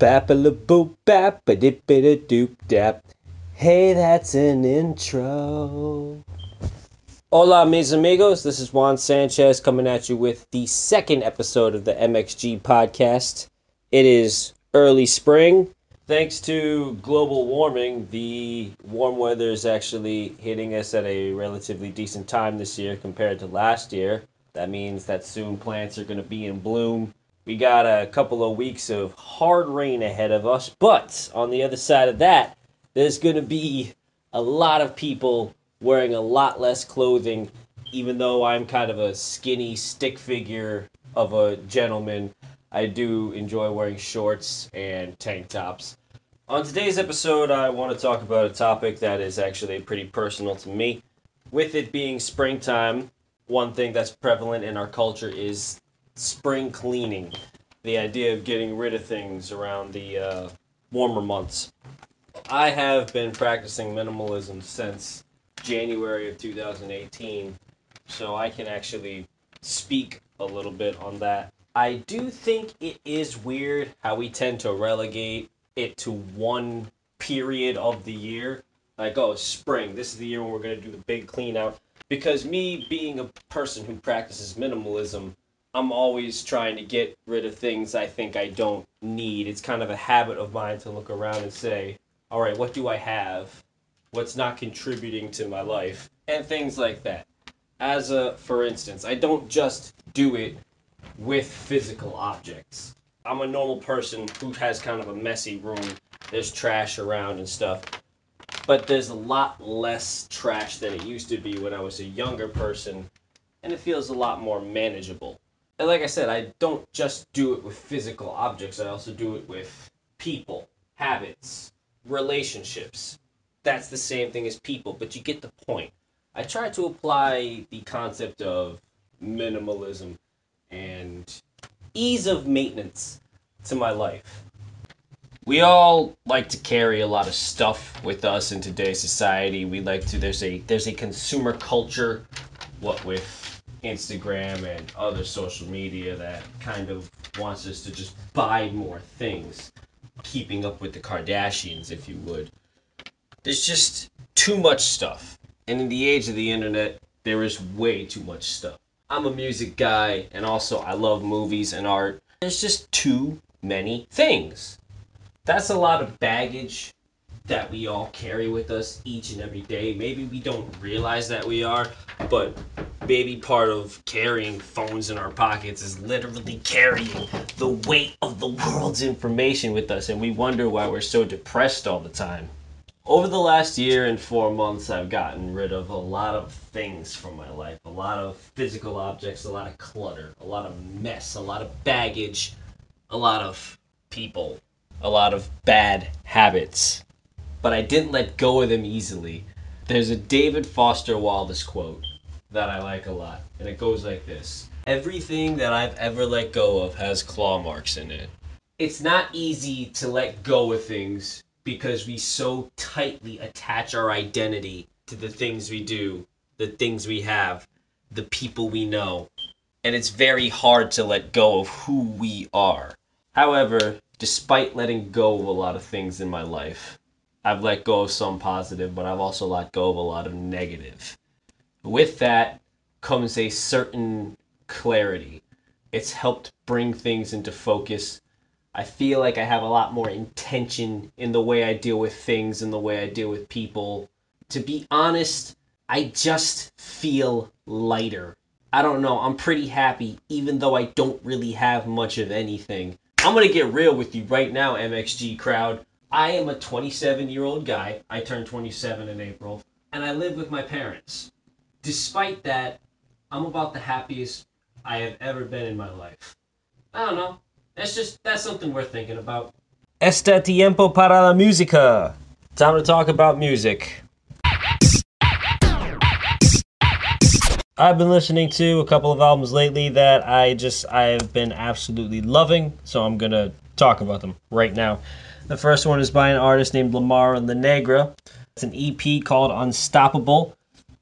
bap a boop bap a dip a doop dap. Hey, that's an intro. Hola, mis amigos. This is Juan Sanchez coming at you with the second episode of the MXG podcast. It is early spring. Thanks to global warming, the warm weather is actually hitting us at a relatively decent time this year compared to last year. That means that soon plants are going to be in bloom. We got a couple of weeks of hard rain ahead of us, but on the other side of that, there's going to be a lot of people wearing a lot less clothing, even though I'm kind of a skinny stick figure of a gentleman. I do enjoy wearing shorts and tank tops. On today's episode, I want to talk about a topic that is actually pretty personal to me. With it being springtime, one thing that's prevalent in our culture is spring cleaning. The idea of getting rid of things around the uh, warmer months. I have been practicing minimalism since January of 2018, so I can actually speak a little bit on that. I do think it is weird how we tend to relegate it to one period of the year. Like, oh, spring, this is the year when we're going to do the big clean out because me being a person who practices minimalism i'm always trying to get rid of things i think i don't need. It's kind of a habit of mine to look around and say all right what do i have? What's not contributing to my life? And things like that. As a for instance i don't just do it with physical objects. I'm a normal person who has kind of a messy room. There's trash around and stuff. But there's a lot less trash than it used to be when I was a younger person, and it feels a lot more manageable. And like I said, I don't just do it with physical objects, I also do it with people, habits, relationships. That's the same thing as people, but you get the point. I try to apply the concept of minimalism and ease of maintenance to my life we all like to carry a lot of stuff with us in today's society. We like to there's a there's a consumer culture what with Instagram and other social media that kind of wants us to just buy more things, keeping up with the Kardashians if you would. There's just too much stuff. And in the age of the internet, there is way too much stuff. I'm a music guy and also I love movies and art. There's just too many things that's a lot of baggage that we all carry with us each and every day. Maybe we don't realize that we are, but maybe part of carrying phones in our pockets is literally carrying the weight of the world's information with us, and we wonder why we're so depressed all the time. Over the last year and four months, I've gotten rid of a lot of things from my life a lot of physical objects, a lot of clutter, a lot of mess, a lot of baggage, a lot of people a lot of bad habits, but I didn't let go of them easily. There's a David Foster Wallace quote that I like a lot, and it goes like this Everything that I've ever let go of has claw marks in it. It's not easy to let go of things because we so tightly attach our identity to the things we do, the things we have, the people we know. And it's very hard to let go of who we are. However, despite letting go of a lot of things in my life, I've let go of some positive, but I've also let go of a lot of negative. With that comes a certain clarity. It's helped bring things into focus. I feel like I have a lot more intention in the way I deal with things and the way I deal with people. To be honest, I just feel lighter. I don't know, I'm pretty happy even though I don't really have much of anything. I'm gonna get real with you right now, MXG crowd. I am a 27 year old guy. I turned 27 in April, and I live with my parents. Despite that, I'm about the happiest I have ever been in my life. I don't know. That's just that's something worth thinking about. Este tiempo para la música. Time to talk about music. I've been listening to a couple of albums lately that I just I've been absolutely loving, so I'm gonna talk about them right now. The first one is by an artist named Lamar La Negra. It's an EP called Unstoppable.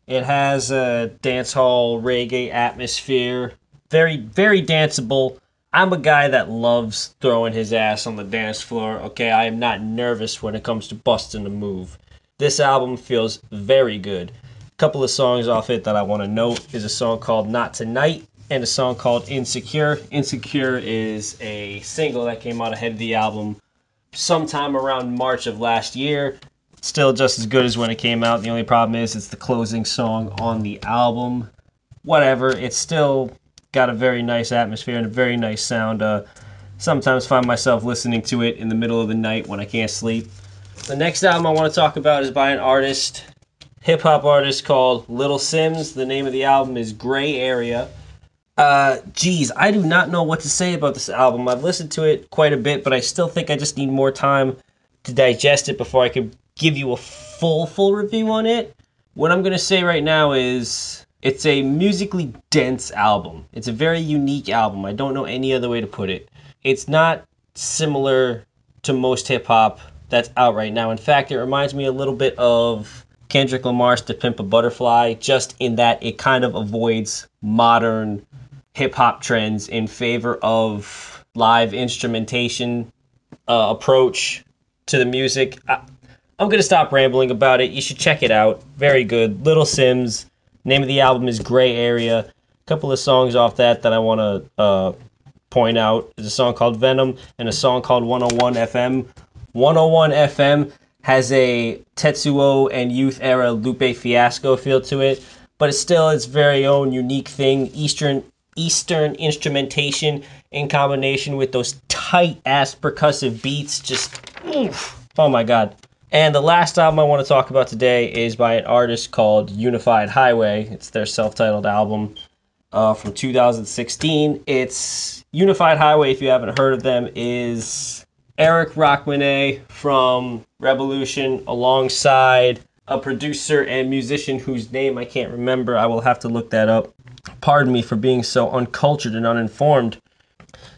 It has a dance hall reggae atmosphere, very very danceable. I'm a guy that loves throwing his ass on the dance floor. Okay, I am not nervous when it comes to busting a move. This album feels very good. A couple of songs off it that I want to note is a song called Not Tonight and a song called Insecure. Insecure is a single that came out ahead of the album sometime around March of last year. Still just as good as when it came out. The only problem is it's the closing song on the album. Whatever, it's still got a very nice atmosphere and a very nice sound. Uh, sometimes find myself listening to it in the middle of the night when I can't sleep. The next album I want to talk about is by an artist, hip hop artist called Little Simz. The name of the album is Gray Area. Uh, geez, I do not know what to say about this album. I've listened to it quite a bit, but I still think I just need more time to digest it before I can give you a full, full review on it. What I'm going to say right now is it's a musically dense album. It's a very unique album. I don't know any other way to put it. It's not similar to most hip hop that's out right now. In fact, it reminds me a little bit of Kendrick Lamar's To Pimp a Butterfly, just in that it kind of avoids modern hip hop trends in favor of live instrumentation uh, approach to the music. I, I'm going to stop rambling about it. You should check it out. Very good. Little Simz. Name of the album is Gray Area. A couple of songs off that that I want to uh, point out is a song called Venom and a song called 101 FM. 101 FM has a Tetsuo and Youth era Lupe Fiasco feel to it, but it's still its very own unique thing. Eastern Eastern instrumentation in combination with those tight ass percussive beats. Just oof. oh my god. And the last album I want to talk about today is by an artist called Unified Highway. It's their self titled album uh, from 2016. It's Unified Highway, if you haven't heard of them, is Eric Rachmany from Rebelution alongside a producer and musician whose name I can't remember. I will have to look that up. Pardon me for being so uncultured and uninformed.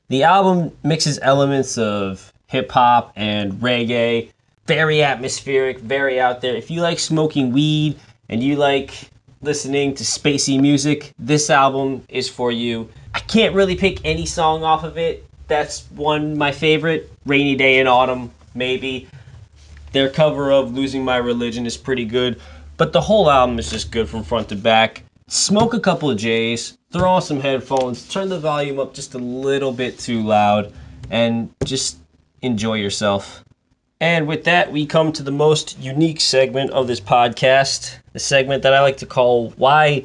The album mixes elements of hip hop and reggae very atmospheric, very out there. If you like smoking weed and you like listening to spacey music, this album is for you. I can't really pick any song off of it. That's one my favorite. Rainy Day in Autumn, maybe. Their cover of Losing My Religion is pretty good, but the whole album is just good from front to back. Smoke a couple of J's, throw on some headphones, turn the volume up just a little bit too loud, and just enjoy yourself. And with that, we come to the most unique segment of this podcast, the segment that I like to call "Why,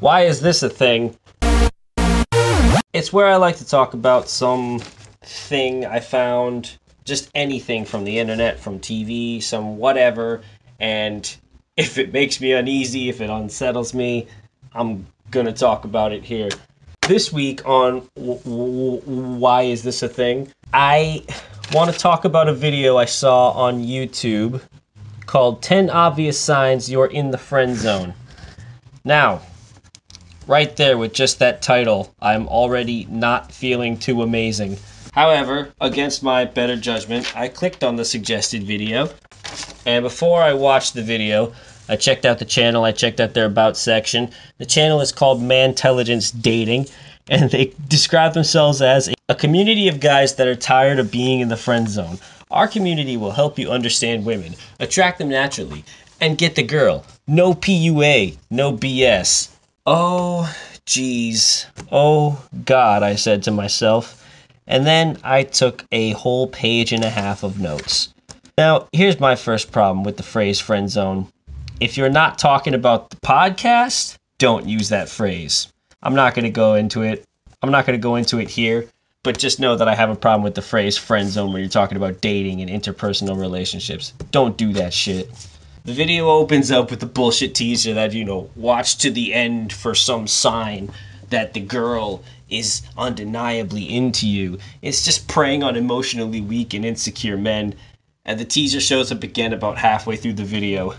Why is this a thing?" It's where I like to talk about some thing I found, just anything from the internet, from TV, some whatever, and if it makes me uneasy, if it unsettles me, I'm gonna talk about it here. This week on Why is this a thing? I want to talk about a video I saw on YouTube called 10 Obvious Signs You're in the Friend Zone. Now, right there with just that title, I'm already not feeling too amazing. However, against my better judgment, I clicked on the suggested video, and before I watched the video, I checked out the channel, I checked out their About section. The channel is called Mantelligence Dating, and they describe themselves as a community of guys that are tired of being in the friend zone. Our community will help you understand women, attract them naturally, and get the girl. No PUA, no BS. Oh, jeez. Oh, God, I said to myself. And then I took a whole page and a half of notes. Now, here's my first problem with the phrase friend zone. If you're not talking about the podcast, don't use that phrase. I'm not going to go into it. I'm not going to go into it here, but just know that I have a problem with the phrase friend zone when you're talking about dating and interpersonal relationships. Don't do that shit. The video opens up with a bullshit teaser that, you know, watch to the end for some sign that the girl is undeniably into you. It's just preying on emotionally weak and insecure men. And the teaser shows up again about halfway through the video.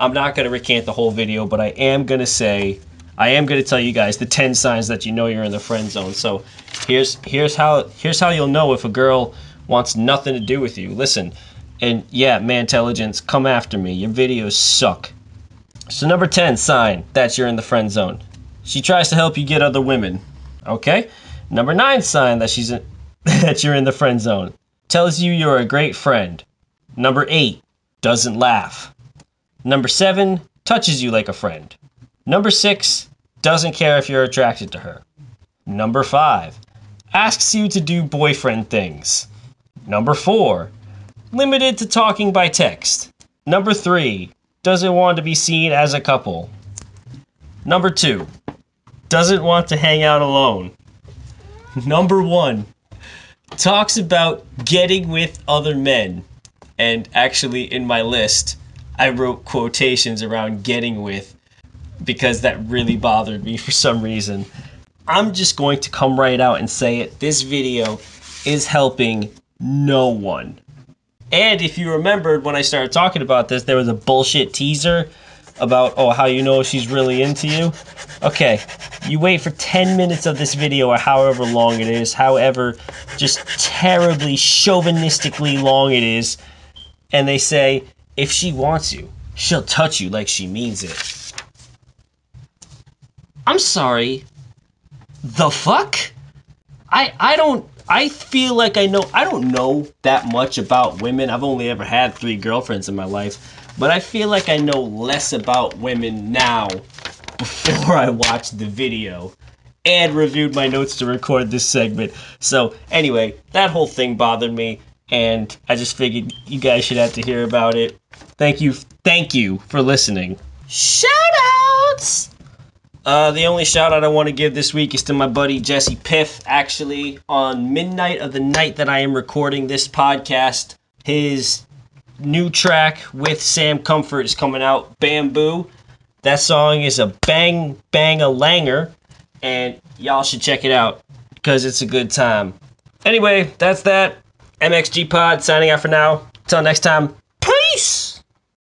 I'm not going to recant the whole video, but I am going to say I am going to tell you guys the 10 signs that you know you're in the friend zone. So here's here's how here's how you'll know if a girl wants nothing to do with you. Listen, and yeah, Mantelligence, come after me. Your videos suck. So number 10 sign that you're in the friend zone. She tries to help you get other women. Okay? Number nine sign that she's in, that you're in the friend zone. Tells you you're a great friend. Number eight, doesn't laugh. Number seven, touches you like a friend. Number six, doesn't care if you're attracted to her. Number five, asks you to do boyfriend things. Number four, limited to talking by text. Number three, doesn't want to be seen as a couple. Number two, doesn't want to hang out alone. Number one, talks about getting with other men. And actually, in my list, I wrote quotations around getting with because that really bothered me for some reason. I'm just going to come right out and say it. This video is helping no one. And if you remembered when I started talking about this, there was a bullshit teaser about, oh, how you know she's really into you. Okay, you wait for 10 minutes of this video or however long it is, however just terribly chauvinistically long it is, and they say, if she wants you, she'll touch you like she means it. I'm sorry. The fuck? I I don't I feel like I know I don't know that much about women. I've only ever had 3 girlfriends in my life, but I feel like I know less about women now before I watched the video and reviewed my notes to record this segment. So, anyway, that whole thing bothered me and I just figured you guys should have to hear about it. Thank you thank you for listening. Shout outs! Uh, the only shout out I want to give this week is to my buddy Jesse Piff. Actually, on midnight of the night that I am recording this podcast, his new track with Sam Comfort is coming out, Bamboo. That song is a bang, bang a langer, and y'all should check it out because it's a good time. Anyway, that's that. MXG Pod signing out for now. Until next time,